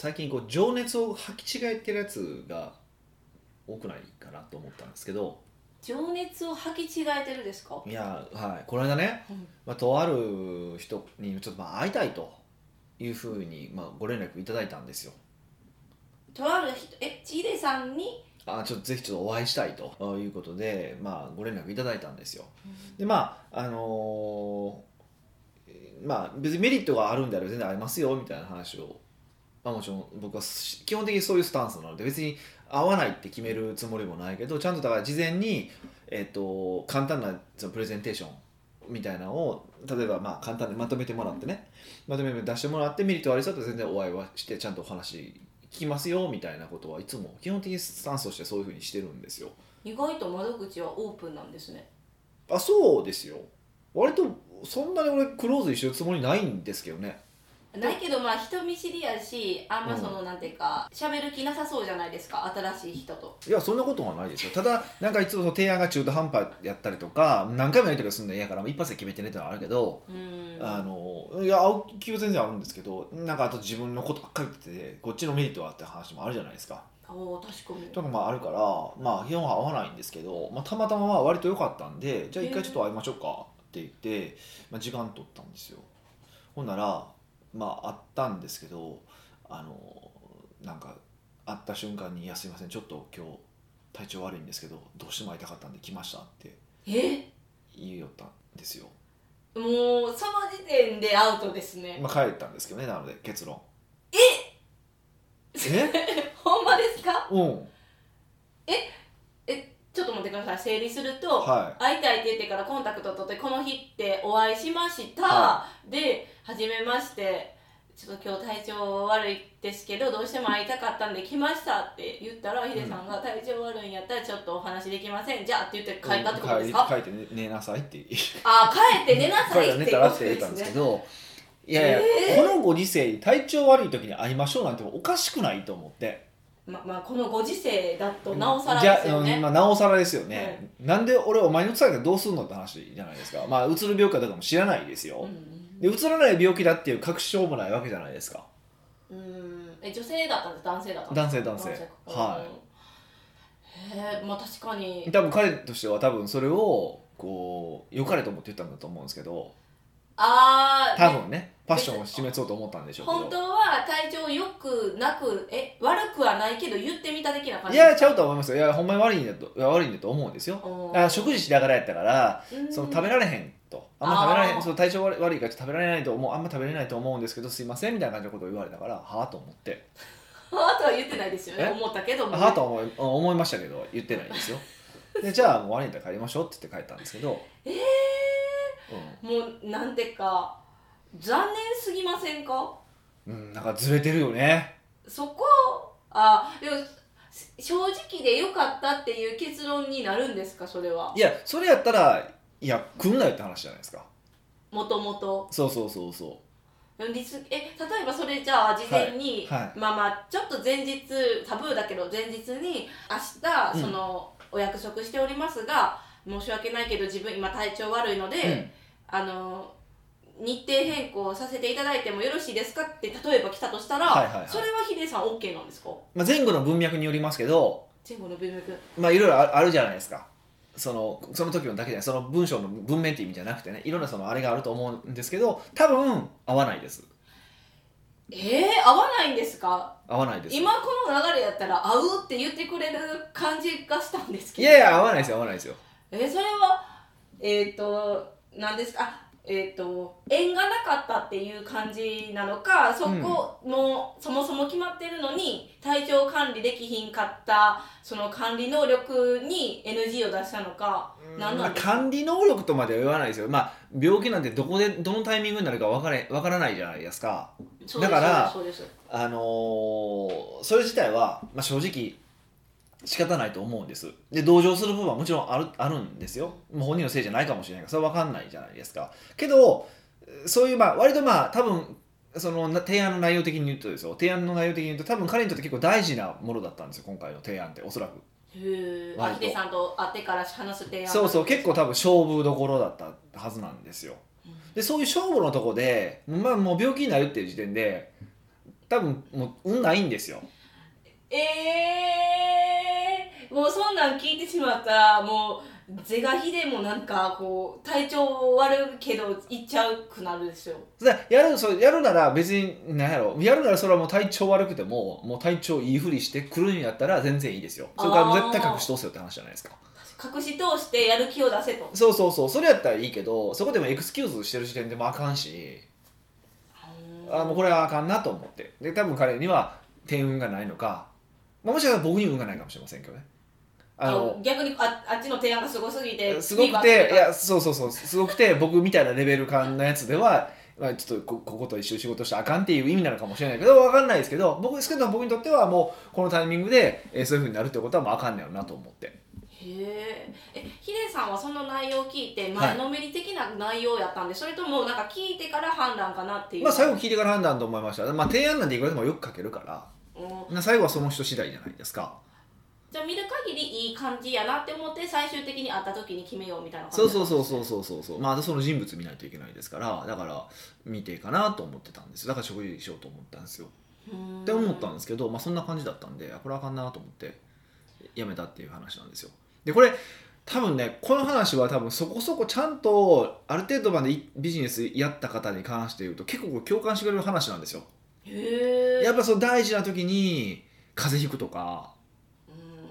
最近こう情熱を履き違えてるやつが多くないかなと思ったんですけど。情熱を履き違えてるですか？いやはい。この間ね、うん。まあ、とある人にちょっとまあ会いたいというふうにまあご連絡いただいたんですよ。とある人えちひでさんに？あちょっとぜひちょっとお会いしたいということで、まあ、ご連絡いただいたんですよ。でまああのーまあ別にメリットがあるんであれば全然ありますよみたいな話を、まあ、もちろん僕はし基本的にそういうスタンスなので別に合わないって決めるつもりもないけどちゃんとだから事前に、えっと簡単なそのプレゼンテーションみたいなのを例えばまあ簡単にまとめてもらってね。まとめて出してもらってメリットありそうだったら全然お会いはしてちゃんとお話聞きますよみたいなことはいつも基本的にスタンスとしてそういうふうにしてるんですよ。意外と窓口はオープンなんですね。あそうですよ。割とそんなに俺クローズにしてるつもりないんですけどねないけどまあ人見知りやしあんまうんその、なんていうか喋る気なさそうじゃないですか新しい人と。いやそんなことはないですよ。ただなんかいつもその提案が中途半端やったりとか何回もやり取りするの嫌やから一発で決めてねってのはあるけど、うん。あのいや会う気は全然あるんですけどなんかあと自分のことばっかり言っててこっちのメリットはあって話もあるじゃないですか。おお確かに。とかまああるからまあ基本は合わないんですけど、まあ、たまたままあ割と良かったんでじゃあ一回ちょっと会いましょうかって言って、まあ、時間取ったんですよ。ほんならまあ会ったんですけどあのなんか会った瞬間に「いやすいませんちょっと今日体調悪いんですけどどうしても会いたかったんで来ました」ってえ？言いよったんですよ、もうその時点でアウトですね、まあ、帰ったんですけどねなので結論。え？ほんまですか？うんと待ってください。整理すると、は会いたいって言ってからコンタクト取ってこの日ってお会いしました、はで初めまして。ちょっと今日体調悪いですけどどうしても会いたかったんで来ましたって言ったらヒデさんが体調悪いんやったらちょっとお話できません。じゃあって言って帰ったってことですか、帰って寝寝なさいってあ帰って寝なさい帰っってて寝たらってたんですけどいやいや、このご時世に体調悪い時に会いましょうなんておかしくないと思ってままあこのご時世だとなおさらですよね、うんまあ、なおさらですよね、なんで俺お前に移されたらどうすんのって話じゃないですか。まあうつる病気かどうかも知らないですよ、うんでうつらない病気だっていう確証もないわけじゃないですか。うん。え女性だったんです男性だったんです男性男性。かはへえまあ確かに。多分彼としては多分それをこう良かれと思って言ったんだと思うんですけどああ多分ねパッションを示そうと思ったんでしょうけど。本当は体調良くなくえ悪くはないけど言ってみた的な感いじやちゃうと思いますよ。いやほんまに悪いんだといや悪いんだと思うんですよ。おーだから食事しながらやったからうん。その食べられへんと。あんま食べられへあー。んその体調悪い悪いからちょっと食べられないと思うあんま食べれないと思うんですけどすいませんみたいな感じのことを言われたからはあと思って。はあとは言ってないですよね。え思ったけどもはあとは思い思いましたけど言ってないですよ。でじゃあもう悪いんだから帰りましょうって言って帰ったんですけど、えうー、もうなんてか残念すぎませんか？んうん、なんかずれてるよね。そこあでも正直で良かったっていう結論になるんですか？それは。いやそれやったらいや来んなよって話じゃないですか。もともとそうそうそう。そリスえ例えばそれじゃあ事前に、はいはい。まあまあちょっと前日タブーだけど前日に明日うん。その、お約束しておりますが申し訳ないけど自分今体調悪いので、う、うんあの日程変更させていただいてもよろしいですか？って例えば来たとしたら、はいはいはい。それはヒデさん OK なんですか？まあ、前後の文脈によりますけど前後の文脈。まあいろいろああるじゃないですか。そのその時のだけじゃない。その文章の文面っていう意味じゃなくてねいろんなそのあれがあると思うんですけど多分合わないです。えー、合わないんですか？合わないです。今この流れやったら合うって言ってくれる感じがしたんですけど。いやいや合わないですよ合わないですよ。えーそれはえっ、と何ですか？あえっ、と縁がなかったっていう感じなのかそこも、そもそも決まってるのに体調管理できひんかったその管理能力に NG を出したのか何まあ、なんですか、管理能力とまでは言わないですよ。まあ病気なんてどこでどのタイミングになるか分から分からないじゃないですか。だからあのーそれ自体は、まあ、正直仕方ないと思うんです。で同情する部分はもちろんあるあるんですよ。もう本人のせいじゃないかもしれないから。それは分かんないじゃないですか。けどそういうまあ割とまあ多分そのな提案の内容的に言うとですよ。提案の内容的に言うと多分彼にとって結構大事なものだったんですよ今回の提案っておそらく。へヒデさんと会ってから話す提案そうそう結構多分分勝負どころだったはずなんですよ。でそういう勝負のとこでまあもう病気になるっていう時点で多分もう運ないんですよ。えー、もうそんなん聞いてしまったらもう是が非でもなんかこう体調悪いけど行っちゃうくなるでしょ。でやるそうやるなら別に何やろやるならそれはもう体調悪くてももう体調いいふりしてくるんやったら全然いいですよ。それからもう絶対隠し通せよって話じゃないですか。隠し通してやる気を出せと。そうそうそうそれやったらいいけどそこでもエクスキューズしてる時点でもあかんしあもうこれはあかんなと思って。で多分彼には天運がないのか、まあ、もしかしたら僕に運がないかもしれませんけどねあの逆にああっちの提案がすごすぎてすごくていやそうそうそう。すごくて僕みたいなレベル感のやつでは、まあ、ちょっとこここと一緒に仕事したらあかんっていう意味なのかもしれないけど分かんないですけど僕少なくとも僕にとってはもうこのタイミングで、えーそういうふうになるってことはもうあかんねやろなと思って。へええヒデさんはその内容を聞いて前のめり的な内容やったんで、それともなんか聞いてから判断かなっていう。まあ最後聞いてから判断と思いました。まあ提案なんていくらでもよく書けるから。うん。な最後はその人次第じゃないですかじゃあ見る限りいい感じやなって思って最終的に会った時に決めようみたいなそうそうそううそうそうそうそう。まあその人物見ないといけないですからだから見てかなと思ってたんです。だから食事しようと思ったんですよ。って思ったんですけど、まあ、そんな感じだったんであこれあかんなと思ってやめたっていう話なんですよ。でこれ多分ねこの話は多分そこそこちゃんとある程度までいビジネスやった方に関して言うと結構共感してくれる話なんですよ。へえやっぱその大事な時に風邪ひくとか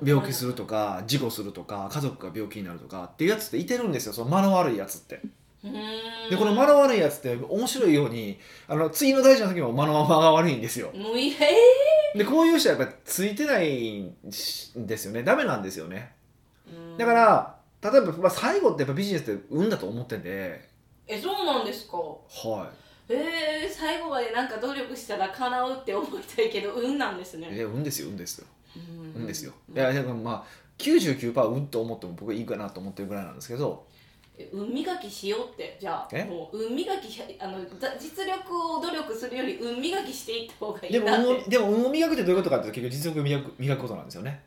病気するとか事故するとか家族が病気になるとかっていうやつっていてるんですよ。その間の悪いやつって。でこの間の悪いやつって面白いようにあの次の大事な時も間の間が悪いんですよ。でこういう人はやっぱりついてないんですよね。ダメなんですよね。ーだから例えば、まあ、最後ってやっぱビジネスって運だと思ってんで。えそうなんですか？はえー、最後までなんか努力したら叶うって思いたいけど運なんですいね。え運ですよ運ですよ。うん運ですよ。いやでもまあ99%運と思っても僕はいいかなと思ってるぐらいなんですけど。え運磨きしようって。じゃあえ？もう運磨きしあのざ実力を努力するより運磨きしていった方がいでもいなって。運をでも運を磨くってどういうことかっていうと結局実力を磨く磨くことなんですよね。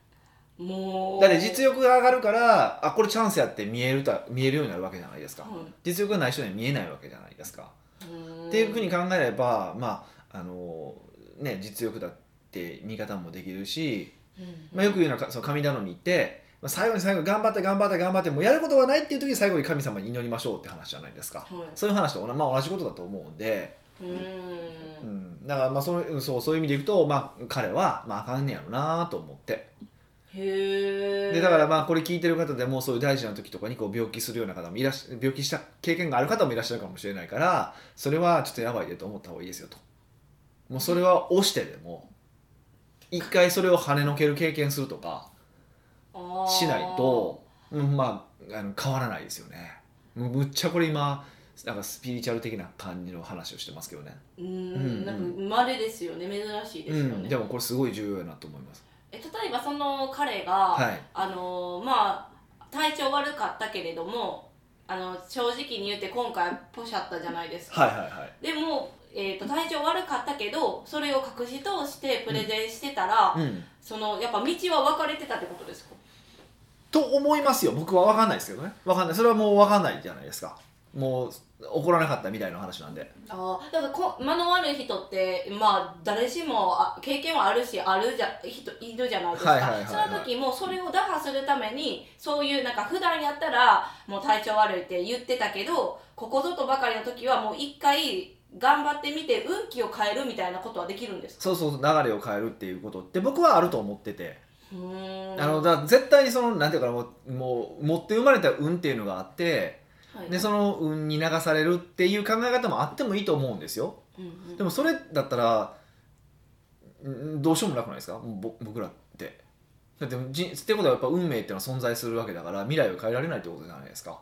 もう。だって実力が上がるからあこれチャンスやって見えるた見えるようになるわけじゃないですか、うん。実力がない人には見えないわけじゃないですか、うん。っていうふうに考えればまああのね実力だって見方もできるし、うんまあ、よく言うのはかその神頼みって、まあ、最後に最後に頑張って頑張って頑張ってもうやることがないっていう時に最後に神様に祈りましょうって話じゃないですか、はい。そういう話と、まあ、同じことだと思うんで、ううん。ん、だからまあそのうんそうそういう意味でいくと、まあ、彼は、まあ、あかんねやろなと思って。へえでだからまあこれ聞いてる方でもそういう大事な時とかにこう病気するような方もいらっし病気した経験がある方もいらっしゃるかもしれないからそれはちょっとやばいでと思った方がいいですよと。もうそれは押してでも一回それを跳ねのける経験するとかしないと、うん、まああの変わらないですよね。むむっちゃこれ今なんかスピリチュアル的な感じの話をしてますけどね、うんうんなんか稀ですよね。珍しいですよね、うん、でもこれすごい重要やなと思います。え例えばその彼が、はい。あのまあ体調悪かったけれどもあの正直に言って今回ポシャったじゃないですか、はいはいはい。でも、えー、と体調悪かったけどそれを隠し通してプレゼンしてたら、うん。そのやっぱ道は分かれてたってことですか？と思いますよ。僕は分かんないですけどね。分かんない。それはもう分かんないじゃないですか。もう怒らなかったみたいな話なんで。ああだからこ間の悪い人ってまあ誰しもあ経験はあるしあるじゃ人いるじゃないですか、はいはいはいはい。その時もそれを打破するためにそういうなんか普段やったらもう体調悪いって言ってたけどここぞとばかりの時はもう一回頑張ってみて運気を変えるみたいなことはできるんですか？そうそう流れを変えるっていうことって僕はあると思ってて、あのだ絶対にそのなんていうかなもうもう持って生まれた運っていうのがあってはい。でその運に流されるっていう考え方もあってもいいと思うんですよ。うんうん。でもそれだったらんどうしようもなくないですか？ぼ僕らって。だってじってことはやっぱ運命っていうのは存在するわけだから未来を変えられないってことじゃないですか。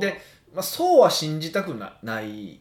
で、まあ、そうは信じたくなない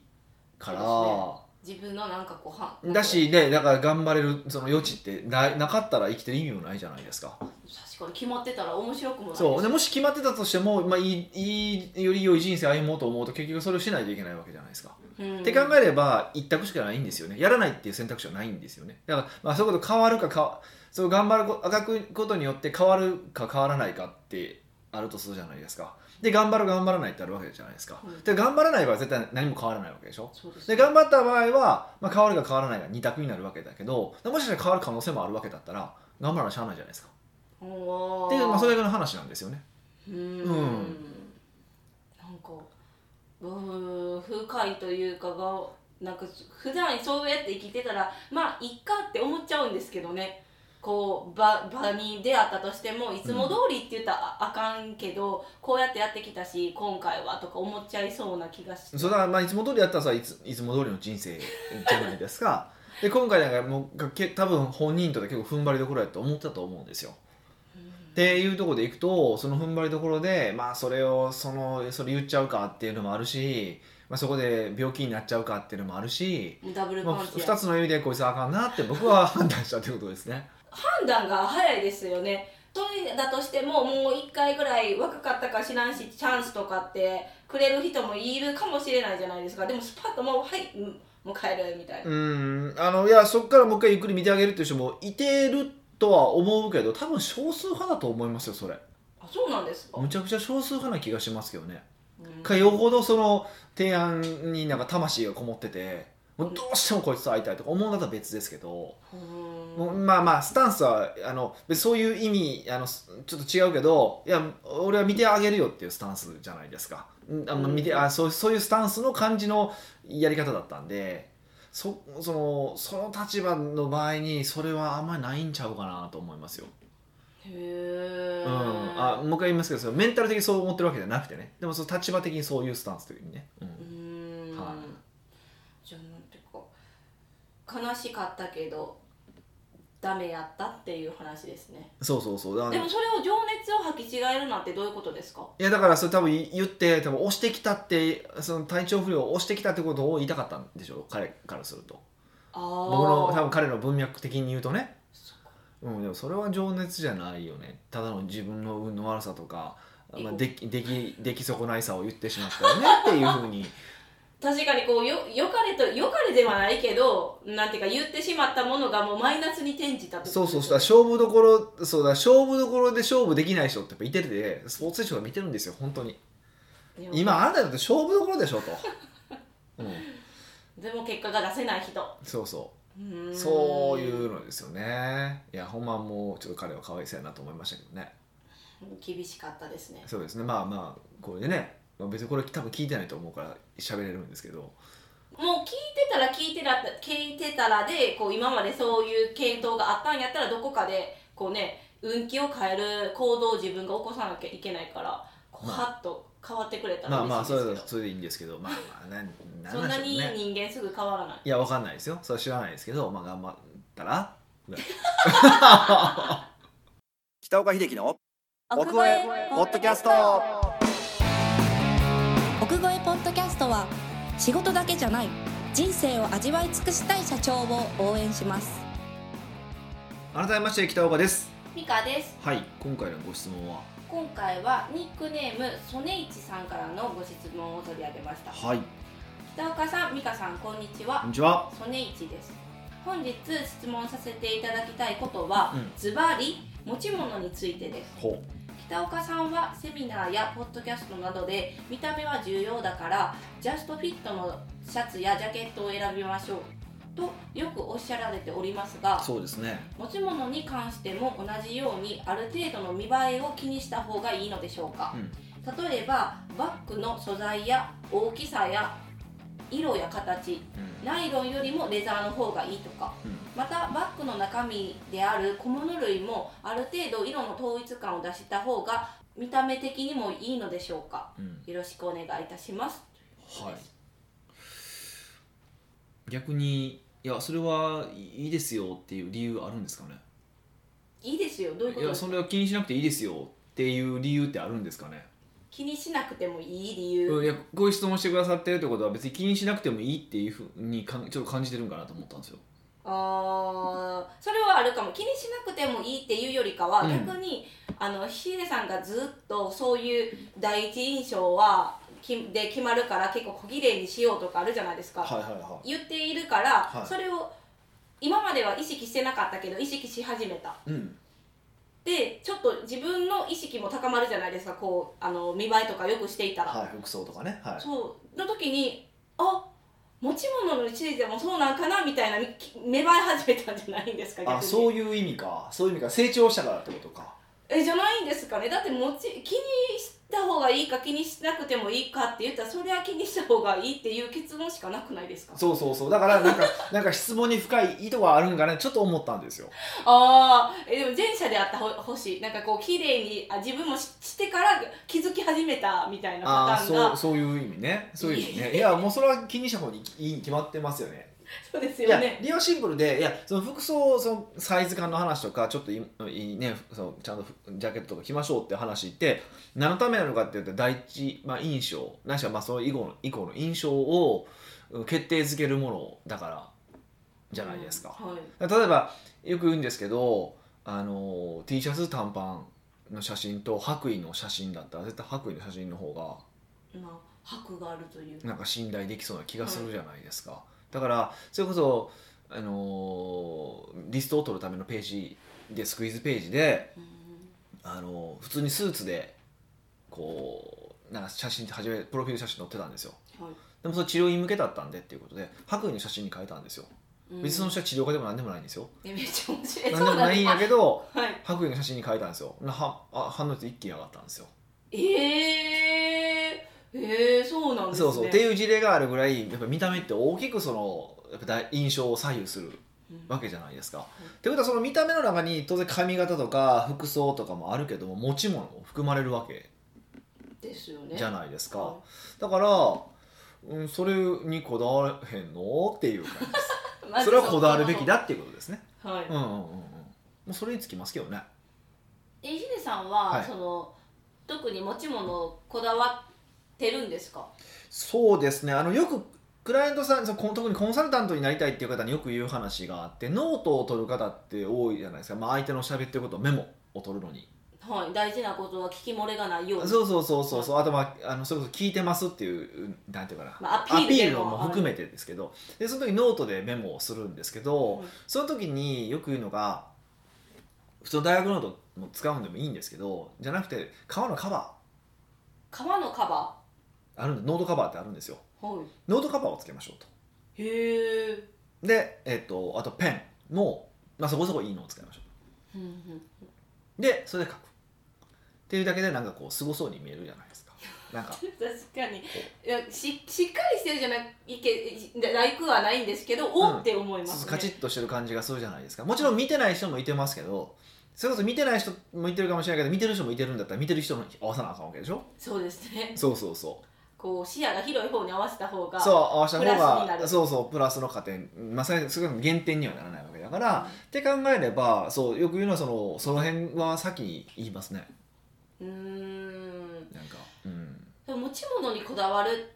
から、自分のなんかこうはだしねだから頑張れるその余地ってななかったら生きてる意味もないじゃないですか。確かに決まってたら面白くもないそう。でもし決まってたとしても、まあ、いいいいより良い人生歩もうと思うと結局それをしないといけないわけじゃないですか、うん。って考えれば一択しかないんですよね。やらないっていう選択肢はないんですよね。だから、まあ、そういうこと変わるかかそう頑張るこあがくことによって変わるか変わらないかってあるとするじゃないですかで頑張る頑張らないってあるわけじゃないですか、うん。で頑張らない場合は絶対何も変わらないわけでしょ？で頑張った場合は、まあ、変わるか変わらないか2択になるわけだけどもしかしたら変わる可能性もあるわけだったら頑張らなしゃあないじゃないですか。っていう、まあ、それだけの話なんですよね。うーん。うんなんかうー深いというかがなんか普段そうやって生きてたらまあいっかって思っちゃうんですけどねこう場場に出会ったとしてもいつも通りって言ったらああかんけど、こうやってやってきたし今回はとか思っちゃいそうな気がしてそれはまあいつも通りやったらさいついつも通りの人生じゃないですか。で今回なんかもうけ多分本人とって結構踏ん張りどころやと思ったと思うんですよ。っていうところでいくとその踏ん張りどころでまあそれをそのそれ言っちゃうかっていうのもあるし、まあ、そこで病気になっちゃうかっていうのもあるし、ダブルまあ、パンチや。2つの意味でこいつはあかんなって僕は判断したということですね。判断が早いですよね。それだとしてももう1回ぐらい若かったか知らんしチャンスとかってくれる人もいるかもしれないじゃないですか。でもスパッともうはいうんもう帰るみたいな、うん。あのいやそこからもう一回ゆっくり見てあげるっていう人もいてるとは思うけど多分少数派だと思いますよそれ。あそうなんですか、むちゃくちゃ少数派な気がしますけどね。うん。かよほどその提案になんか魂がこもっててもうどうしてもこいつと会いたいとか思うんだったら別ですけど、まあまあスタンスはあのそういう意味あのすちょっと違うけどいや俺は見てあげるよっていうスタンスじゃないですか。うんあんま見てあそうそういうスタンスの感じのやり方だったんでそそのその立場の場合にそれはあんまりないんちゃうかなと思いますよ、へえ、うん、あもう一回言いますけどメンタル的にそう思ってるわけじゃなくてね。でもその立場的にそういうスタンスという意味ね、うん。はい。じゃあ悲しかったけどダメやったっていう話ですね。そうそうそう。だからでもそれを情熱を履き違えるなんてどういうことですか？いやだからそれ多分言って多分押してきたってその体調不良を押してきたってことを言いたかったんでしょ？う彼からすると。あ僕の多あ分彼の文脈的に言うとね。うんでもそれは情熱じゃないよね。ただの自分の運の悪さとか、まあ、できできでき損ないさを言ってしまったよねっていうふうに確かにこうよよかれとよかれではないけどなんていうか言ってしまったものがもうマイナスに転じたってそうそうそそう勝負どころそうだ勝負どころで勝負できない人ってやっぱいててスポーツ選手が見てるんですよ本当に。今あなただって勝負どころでしょと、うん、でも結果が出せない人。そうそう。そういうのですよね。いやほんまもうちょっと彼はかわいそうやなと思いましたけどね。厳しかったですね。そうですね。まあまあこれでねまあ別にこれ多分聞いてないと思うから喋れるんですけど。もう聞いてたら聞いてた聞いてたらでこう今までそういう系統があったんやったらどこかでこうね運気を変える行動を自分が起こさなきゃいけないからこうまあ。はっと変わってくれたらまあまあそれそれでいいんですけど。まあまあなんなそんなにんでしょうね。人間すぐ変わらない。いやわかんないですよそれは知らないですけど。まあ頑張ったら。北岡秀樹の奥越えポッドキャストポッドキャストは仕事だけじゃない。人生を味わい尽くしたい社長を応援します。改めまして北岡です。ミカです。はい今回のご質問は？今回はニックネームソネイチさんからのご質問を取り上げました。はい。北岡さんミカさんこんにちは。こんにちは。ソネイチです。本日質問させていただきたいことはうん。ズバリ持ち物についてです。ほ北岡さんはセミナーやポッドキャストなどで見た目は重要だからジャストフィットのシャツやジャケットを選びましょうとよくおっしゃられておりますがうそうですね。持ち物に関しても同じようにある程度の見栄えを気にした方がいいのでしょうか。うん。例えばバッグの素材や大きさや色や形うん。ナイロンよりもレザーの方がいいとか。うんまたバッグの中身である小物類もある程度色の統一感を出した方が見た目的にもいいのでしょうか？うん。よろしくお願いいたします。はい。逆にいやそれはいいですよっていう理由あるんですかね？いいですよ。どういうこいやとですか？それは気にしなくていいですよっていう理由ってあるんですかね？気にしなくてもいい理由、うんいやこういう質問してくださってるってことは別に気にしなくてもいいっていうふうにかんちょっと感じてるんかなと思ったんですよあーそれはあるかも。気にしなくてもいいっていうよりかは、うん。逆にあのヒデさんがずっとそういう第一印象はきで決まるから結構小綺麗にしようとかあるじゃないですか、はいはいは言っているから、はい。それを今までは意識してなかったけど意識し始めた。いうん。でちょっと自分の意識も高まるじゃないですか。こうあの見栄えとかよくしていたら、はい服装とかね。はい。そう。の時にあ持ち物についてもそうなんかなみたいなき芽生え始めたんじゃないんですかあに。そういう意味か。そういう意味か。成長したからってことか。えじゃないんですかね。だってもち気にした方がいいか気にしなくてもいいかって言ったらそれは気にした方がいいっていう結論しかなくないですか？そうそうそう。だからなんか なんか質問に深い意図があるんかな？ちょっと思ったんですよ。ああえでも前者であったほほしい。なんかこう綺麗にあ自分もししてから気づき始めたみたいなパターンが。そうそういう意味ね。そういう意味ね。いやもうそれは気にした方がいいに決まってますよね そうですよね。理由はシンプルでいやその服装そのサイズ感の話とかちょっといいいねそのちゃんとジャケットとか着ましょうって話って何のためなのかっていうと第一、まあ、印象。ないしはまあその以降の以降の印象を決定づけるものだからじゃないですか。はい。例えばよく言うんですけどあの T シャツ短パンの写真と白衣の写真だったら絶対白衣の写真の方がまあ箔があるというなんか信頼できそうな気がするじゃないですか、だからそれこそ、あのーリストを取るためのページでスクイーズページで、うん。あのー普通にスーツでこうなんか写真初めプロフィール写真載ってたんですよ。はい。でもそれ治療院向けだったんでっていうことで白衣の写真に変えたんですよ。うん。別にその人は治療家でも何でもないんですよ。えめっちゃ面白い。何でもないんやけどそうなんです白衣の写真に変えたんですよ。なはあ反応率一気に上がったんですよ。はいえー、えー、そうなんですねそうそうっていう事例があるぐらいやっぱ見た目って大きくそのやっぱ大印象を左右するうんわけじゃないですか。ってことはその見た目の中に当然髪型とか服装とかもあるけども持ち物も含まれるわけですよねじゃないですか。はだから、うん、それにこだわらへんのっていう感じです。それはこだわるべきだっていうことですね。はい、うんうんうんうん。もうそれにつきますけどね。えヒデさんは、はいその特に持ち物こだわってるんですか？そうですね。あのよくクライアントさんその特にコンサルタントになりたいっていう方によく言う話があってノートを取る方って多いじゃないですか、まあ、相手の喋ってることをメモを取るのに。はい。大事なことは聞き漏れがないように。そうそうそうそうそう。あとまああのそれこそ聞いてますっていうなんていうかな、まあアピールでも。含めてですけど。でその時ノートでメモをするんですけど、うん。その時によく言うのが普通の大学ノートも使うんでもいいんですけどじゃなくて革のカバ革のカバー？あるノートカバーってあるんですよ。ーはい。ノートカバーをつけましょうと。へえで、えっとあとペンも、まあ、そこそこいいのを使いましょうんうんうでそれで書く。っていうだけでなんかこうすごそうに見えるじゃないですか。なんか確かに。いやししっかりしてるじゃないけないくはないんですけど、おって思いますね。カチッとしてる感じがするじゃないですか。もちろん見てない人もいてますけどそれこそ見てない人もいてるかもしれないけど見てる人もいてるんだったら見てる人に合わさなあかんわけでしょ？そうですね。そうそうそうこう視野が広い方に合わせた方がそう合わせた方プラスになる。がそうそうプラスの加点まさにそれが減点にはならないわけだから、うん。って考えればそうよく言うのはそのその辺は先に言いますね。うーん。なんかうん。持ち物にこだわる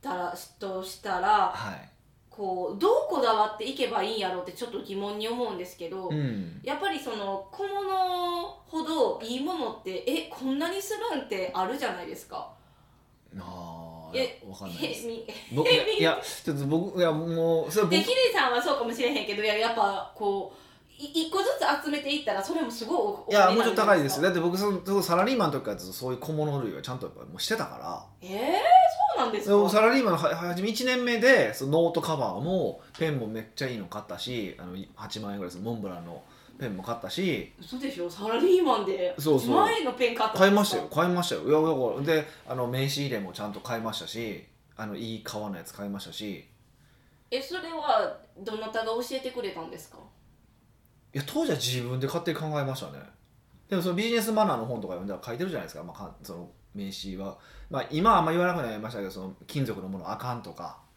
たらとしたらはい。こうどうこだわっていけばいいんやろうってちょっと疑問に思うんですけど、うん。やっぱりその小物ほどいいものってえこんなにするんってあるじゃないですか。ああわかんないです。いやちょっと僕いやもうそれ僕でヒデさんはそうかもしれへんけどいややっぱこうい一個ずつ集めていったらそれもすごいおいやもうちょっと高いですよ。ねだって僕そのサラリーマンの時かそういう小物類はちゃんとやっぱもうしてたから。えー、そうなんですか？サラリーマンのは初め1年目でそのノートカバーもペンもめっちゃいいの買ったしあの8万円ぐらいですモンブランのペンも買ったし。嘘でしょ？サラリーマンでそうそう。1万円のペン買った買いましたよ。買いましたよ。いやだからであの名刺入れもちゃんと買いましたしあのいい革のやつ買いましたし。えそれはどなたが教えてくれたんですか？いや当時は自分で勝手に考えましたね。でもそのビジネスマナーの本とか読んだら書いてるじゃないですか,、まあ、かその名刺は、まあ、今はあんま言わなくなりましたけどその金属のものあかんとか。え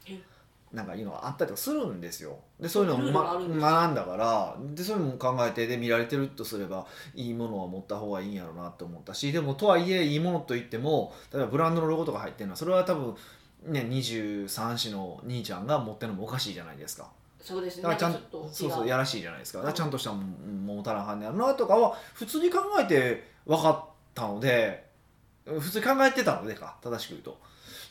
なんかいうのがあったりとかするんですよ。でそういうのを、ま学んだからでそういうのも考えてで見られてるとすればいいものは持った方がいいんやろうなって思ったしでもとはいえいいものといっても例えばブランドのロゴとか入ってるのはそれは多分ね23歳の兄ちゃんが持ってるのもおかしいじゃないですか。そうですね。だからちゃんと違そうそうやらしいじゃないですか。だからうんちゃんとしたもんも持たなあかんねやろなとかは普通に考えて分かったので普通に考えてたのでか正しく言うと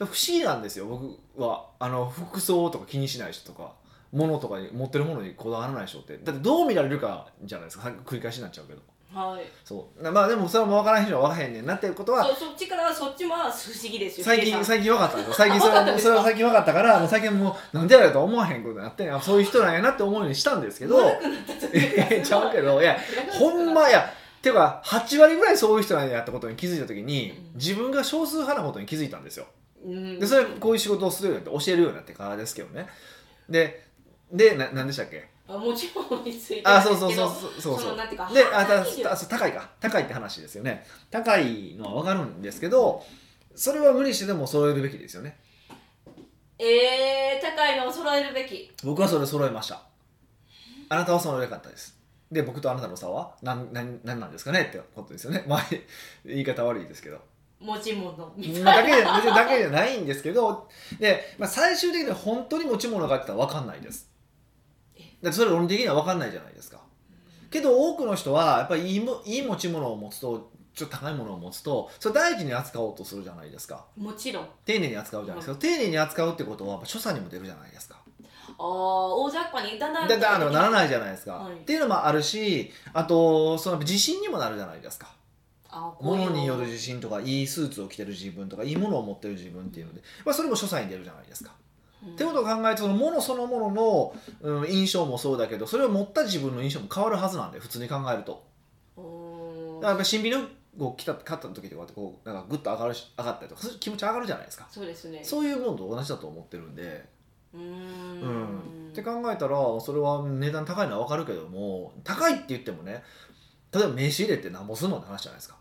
不思議なんですよ僕は。あの服装とか気にしない人とか物とかに持ってるものにこだわらない人って。だってどう見られるかじゃないですか繰り返しになっちゃうけど。はい。そう。なまあでもそれも分からへん人は分からへんねんなっていうことはそっちからそっちも不思議ですよ最近最近分かったんで最近それそれは最近分かったからもう最近もうなんでやろうと思わへんことになってあそういう人なんやなって思うようにしたんですけど ちゃうけどいやほんまいやていうか8割ぐらいそういう人なんやったことに気づいた時にうん。自分が少数派なことに気づいたんですよ。うんでそれこういう仕事をするようになって教えるようになってからですけどね。ででな何でしたっけ？あもちろんについてあそうそうそううそう。そうであた話たそう高いか。高いって話ですよね。高いのは分かるんですけどそれは無理してでも揃えるべきですよね。えー、高いのを揃えるべき。僕はそれ揃えました。あなたは揃えなかったです。で僕とあなたの差は何何何なんですかねってことですよね。まあ言い方悪いですけど持ち物みたいまあだけだけじゃないんですけどで、まあ、最終的に本当に持ち物があったら分かんないです。だそれ論理的には分かんないじゃないですか。けど多くの人はやっぱりいいもいい持ち物を持つとちょっと高いものを持つとそれ大事に扱おうとするじゃないですか。もちろん。あ丁寧に扱うじゃないですか、丁寧に扱うってことはやっぱ所作にも出るじゃないですか。あ大雑把に。だんだんだだからならないじゃないですか、はい。っていうのもあるしあとその自信にもなるじゃないですかあこういう物による自信とかいいスーツを着てる自分とかいいものを持ってる自分っていうので、まあ、それも所作に出るじゃないですか。うんってことを考えるとその物そのものの、うん、印象もそうだけどそれを持った自分の印象も変わるはずなんで普通に考えると。だからやっぱ新品の服を着た買った時とかってこうなんかグッと上がるし上がったりとか気持ち上がるじゃないですか。そうですねそういうものと同じだと思ってるんで。うーうんんって考えたらそれは値段高いのは分かるけども高いって言ってもね例えば名刺入れってなんぼするのって話じゃないですか。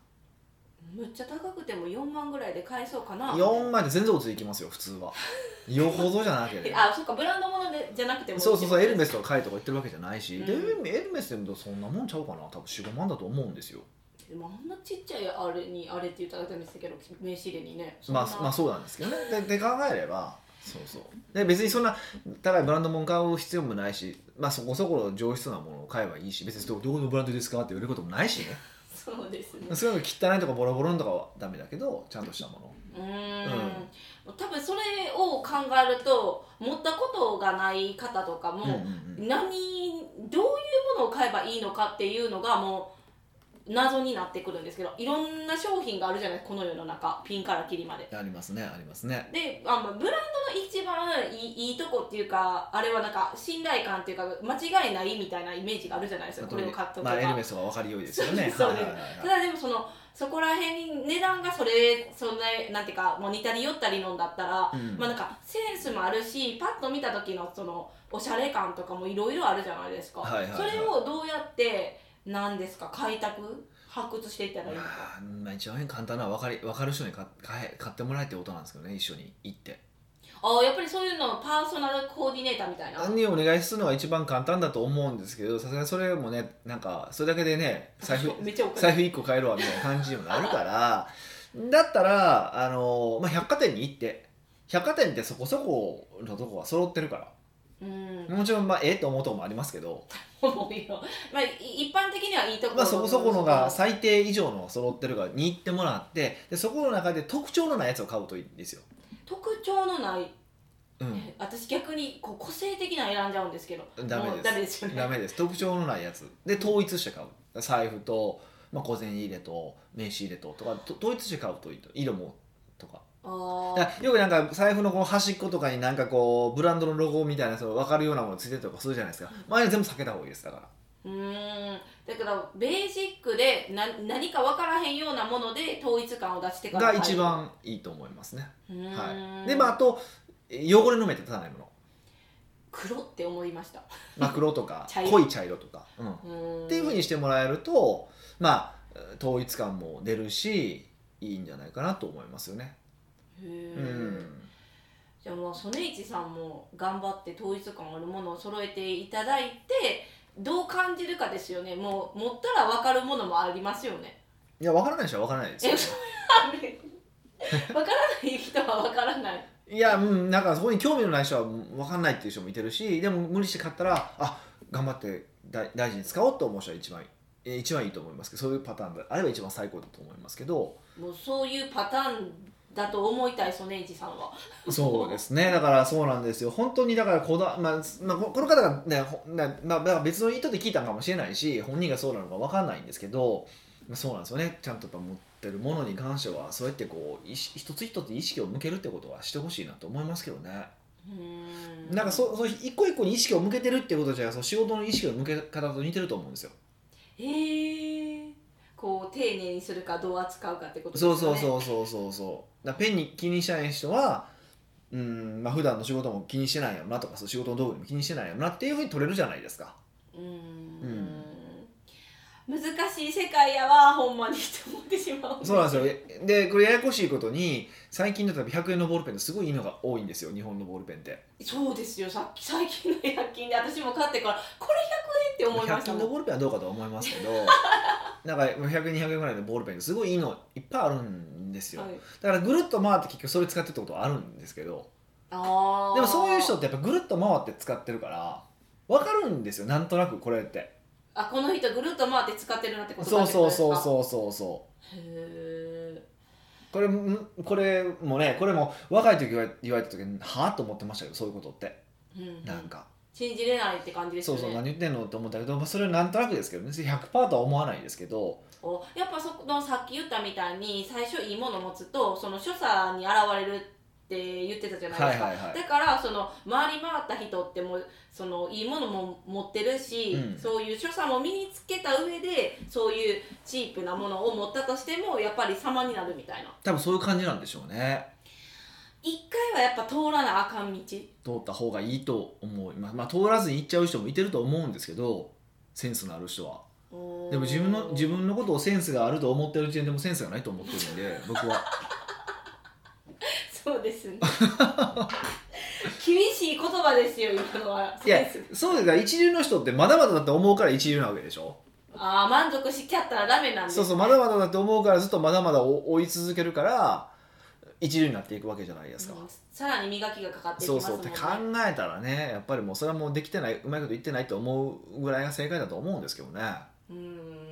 むっちゃ高くても4万ぐらいで買えそうかな。4万で全然おついきますよ普通は。よほどじゃなければ。あそっかブランド物でじゃなくてもそうそうそうエルメススとか買いとか言ってるわけじゃないし、うん。でエルメスでもそんなもんちゃうかな。多分45万だと思うんですよ。でもあんなちっちゃいあれにあれって言ったらダメですけど名刺入れにね。まあまあそうなんですけどね。でで考えればそうそう。で別にそんな高いブランド物買う必要もないしまあそこそこ上質なものを買えばいいし別にどどこのブランドですかって言われることもないしねそうですね。そうい汚いとかボロボロのとかはダメだけどちゃんとしたもの。うーん。多分それを考えると持ったことがない方とかも、何どういうものを買えばいいのかっていうのがもう謎になってくるんですけどいろんな商品があるじゃないこの世の中ピンからキリまで。ありますねありますね。であまあブランドの一番いいいいとこっていうかあれはなんか信頼感っていうか間違いないみたいなイメージがあるじゃないですかこれを買っとけば。まあエルメスが分かりよいですよね。そうはいはいはいただでもそのそこら辺に値段がそれそんななんていうかもう似たり寄ったりのんだったら、うん。まあなんかセンスもあるしパッと見た時のそのおしゃれ感とかもいろいろあるじゃないですか、はいはいはい。それをどうやってなんですか？開拓？発掘していったらいいのか？まあ一番簡単なのは分かり分かる人に買買え買ってもらえってことなんですけどね一緒に行って。ああやっぱりそういうのパーソナルコーディネーターみたいな？何にお願いするのが一番簡単だと思うんですけどさすがにそれもねなんかそれだけでね財布財布1個買えるわみたいな感じにもなるからだったらあの、まあ、百貨店に行って百貨店ってそこそこのとこは揃ってるからうん。もちろんまあええと思うとこもありますけど、思うよ。まあい一般的にはいいところまあ、そこそこのが最低以上の揃ってるからに行ってもらってでそこの中で特徴のないやつを買うといいんですよ、特徴のない。うん、私逆にこう個性的なの選んじゃうんですけど。ダメです。ダメですよね。ダメです。特徴のないやつ。で統一して買う。財布と、まあ、小銭入れと名刺入れととかと統一して買うといいと色もあよくなんか財布のこの端っことかになんかこうブランドのロゴみたいなその分かるようなものついてたりとかするじゃないですか。前は全部避けた方がいいですだから。うーん。だからベーシックでな何か分からへんようなもので統一感を出してからが一番いいと思いますね、はい、でまああと汚れの目って立たないもの、黒って思いました。まあ、黒とか 濃い茶色とか、うん、っていうふうにしてもらえるとまあ統一感も出るしいいんじゃないかなと思いますよねへー。うんじゃあもう曽根市さんも頑張って統一感あるものを揃えていただいてどう感じるかですよね。もう持ったら分かるものもありますよね。いや分からない人は分からないですよ。分からない人は分からない。いやうんなんかそこに興味のない人は分かんないっていう人もいてるしでも無理して買ったらあ頑張って大大事に使おうと思う人は一番いいえ一番いいと思いますけどそういうパターンであれば一番最高だと思いますけど。もうそういうパターンだと思いたいソネイジさんは。そうですね。だからそうなんですよ。本当にだからこだ、まあまあ、ここの方がねほなまあ、別の意図で聞いたのかもしれないし本人がそうなのか分かんないんですけど、まあ、そうなんですよね。ちゃんとやっぱ持ってるものに関してはそうやってこう一つ一つ意識を向けるってことはしてほしいなと思いますけどね。うーん。なんかそそう一個一個に意識を向けてるってことじゃそう仕事の意識の向け方と似てると思うんですよ。へえこう丁寧にするかどう扱うかってことですね。うそうそうそうそうそうだペンに気にしない人はうんまあ普段の仕事も気にしてないよなとかそう仕事の道具にも気にしてないよなっていうふうに取れるじゃないですか。うん難しい世界やわほんまにって思ってしまう。そうなんですよ。えでこれややこしいことに最近だと100円のボールペンってすごいいいのが多いんですよ日本のボールペンって。そうですよ。さっき最近の100均で私も買ってからこれ100円って思いま100したもん。均のボールペンはどうかとは思いますけど なんか100円200円ぐらいのボールペンってすごいいいのいっぱいあるんですよ。はい。だからぐるっと回って結局それ使ってるってことはあるんですけどあー。でもそういう人ってやっぱぐるっと回って使ってるから分かるんですよ。なんとなくこれってあこの人ぐるっと回って使ってるなってことそうそうそううそうそうそう。へえこれんこれもねこれも若い時言われ言われた時にはあと思ってましたけどそういうことって。うんなんか、信じれないって感じですよね。そうそう何言ってんのって思ったけど、まあ、それはなんとなくですけどね。100%とは思わないですけど。おやっぱそのさっき言ったみたいに最初いいものを持つとその所作に現れるって言ってたじゃないですか、はいはいはい。だからその回り回った人ってもうそのいいものも持ってるし、うん。そういう所作も身につけた上でそういうチープなものを持ったとしてもやっぱり様になるみたいな。多分そういう感じなんでしょうね。一回はやっぱ通らなあかん道。通った方がいいと思います、まあ、通らずに行っちゃう人もいてると思うんですけどセンスのある人は。でも自分の自分のことをセンスがあると思ってる時点でもセンスがないと思ってるんで僕はそうですね。厳しい言葉ですよ今のは。いやそうですから一流の人ってまだまだだって思うから一流なわけでしょ？ああ満足しちゃったらダメなんです、ね、そうそうまだまだだって思うからずっとまだまだ追追い続けるから一流になっていくわけじゃないですか、うんさらに磨きがかかっていきそうますもんね。そうって考えたらねやっぱりもうそれはもうできてないうまいこと言ってないと思うぐらいが正解だと思うんですけどね。うーん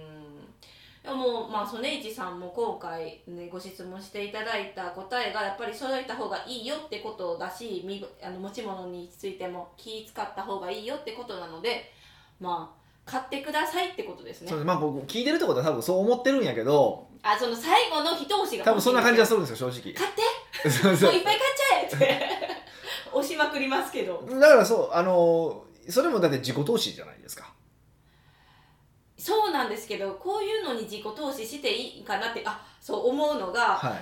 でもまあソネイチさんも今回、ね、ご質問していただいた答えがやっぱり揃えた方がいいよってことだしみあの持ち物についても気使った方がいいよってことなのでまあ買ってくださいってことですね。そうまあ僕聞いてるってことは多分そう思ってるんやけどあその最後の一押しが多分そんな感じははするんですよ正直。買って。そうそう。いっぱい買っちゃえって。押しまくりますけど。だからそうあのそれもだって自己投資じゃないですかそうなんですけどこういうのに自己投資していいかなってあそう思うのが、は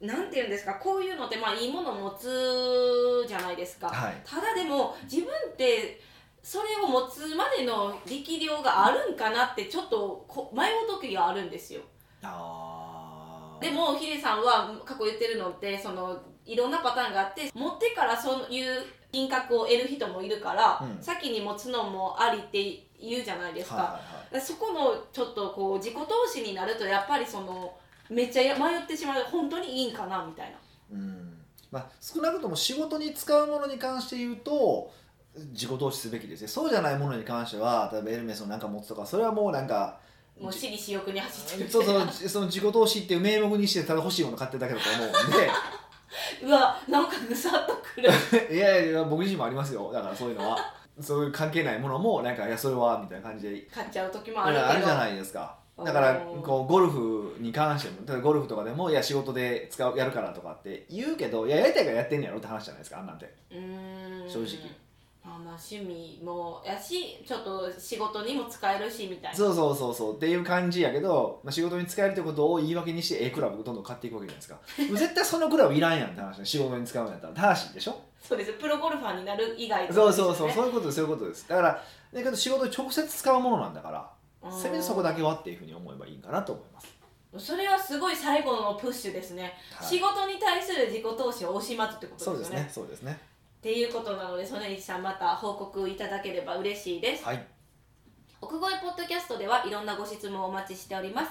い。なんて言うんですかこういうのってまあいいものを持つじゃないですか、はい。ただでも自分ってそれを持つまでの力量があるんかなってちょっとこ迷う時があるんですよ。あでもヒデさんは過去言ってるのってそのいろんなパターンがあって持ってからそういう品格を得る人もいるから、うん。先に持つのもありって言うじゃないですか、はいはいはい。そこのちょっとこう自己投資になるとやっぱりそのめっちゃ迷ってしまう本当にいいんかなみたいな。うん。まあ、少なくとも仕事に使うものに関して言うと自己投資すべきですね。そうじゃないものに関しては例えばエルメスのなんか持つとかそれはもうなんかもう私利私欲に走ってるそうそうその自己投資っていう名目にしてただ欲しいもの買ってるだけだと思うん うわなんかぐさっとくる。で いやいや僕自身もありますよ。だからそういうのはそういう関係ないものもなんかいやそれはみたいな感じで。買っちゃう時もあるあるじゃないですか。だからこうゴルフに関してもゴルフとかでもいや仕事で使うやるからとかって言うけどいややりたいからやってんねやろって話じゃないですかあんなんて。うーん。正直。まあまあ趣味もやしちょっと仕事にも使えるしみたいな。そうそうそうそう。っていう感じやけど、まあ、仕事に使えるってことを言い訳にして A クラブをどんどん買っていくわけじゃないですか。絶対そのクラブいらんやんって話仕事に使うんやったら。正しいでしょ？そうです。プロゴルファーになる以外そうそうそう。うそういうことです。そういうことです。だからだけど仕事に直接使うものなんだからせめてそこだけはっていうふうに思えばいいかなと思います、それはすごい最後のプッシュですね、はい。仕事に対する自己投資を惜しまずってことそうですね。ねそうですね。っていうことなので曽根西さんまた報告いただければ嬉しいです。はい。奥越ポッドキャストではいろんなご質問をお待ちしております